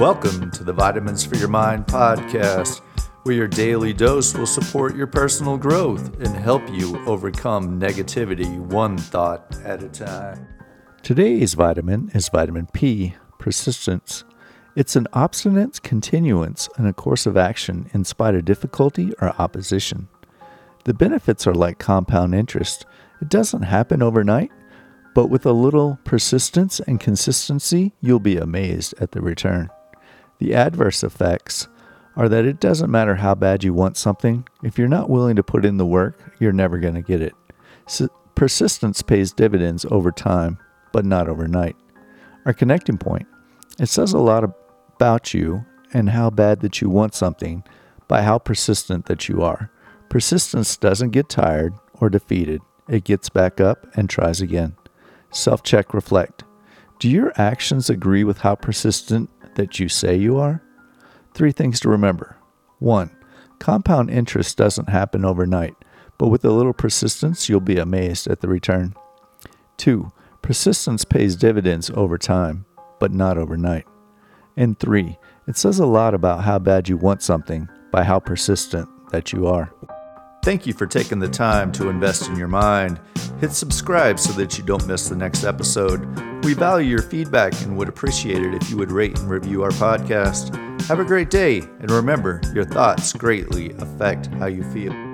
Welcome to the Vitamins for Your Mind podcast, where your daily dose will support your personal growth and help you overcome negativity one thought at a time. Today's vitamin is vitamin P, persistence. It's an obstinate continuance in a course of action in spite of difficulty or opposition. The benefits are like compound interest. It doesn't happen overnight, but with a little persistence and consistency, you'll be amazed at the return. The adverse effects are that it doesn't matter how bad you want something, if you're not willing to put in the work, you're never going to get it. So persistence pays dividends over time, but not overnight. Our connecting point it says a lot about you and how bad that you want something by how persistent that you are. Persistence doesn't get tired or defeated, it gets back up and tries again. Self check, reflect. Do your actions agree with how persistent that you say you are? Three things to remember. One, compound interest doesn't happen overnight, but with a little persistence, you'll be amazed at the return. Two, persistence pays dividends over time, but not overnight. And three, it says a lot about how bad you want something by how persistent that you are. Thank you for taking the time to invest in your mind. Hit subscribe so that you don't miss the next episode. We value your feedback and would appreciate it if you would rate and review our podcast. Have a great day, and remember, your thoughts greatly affect how you feel.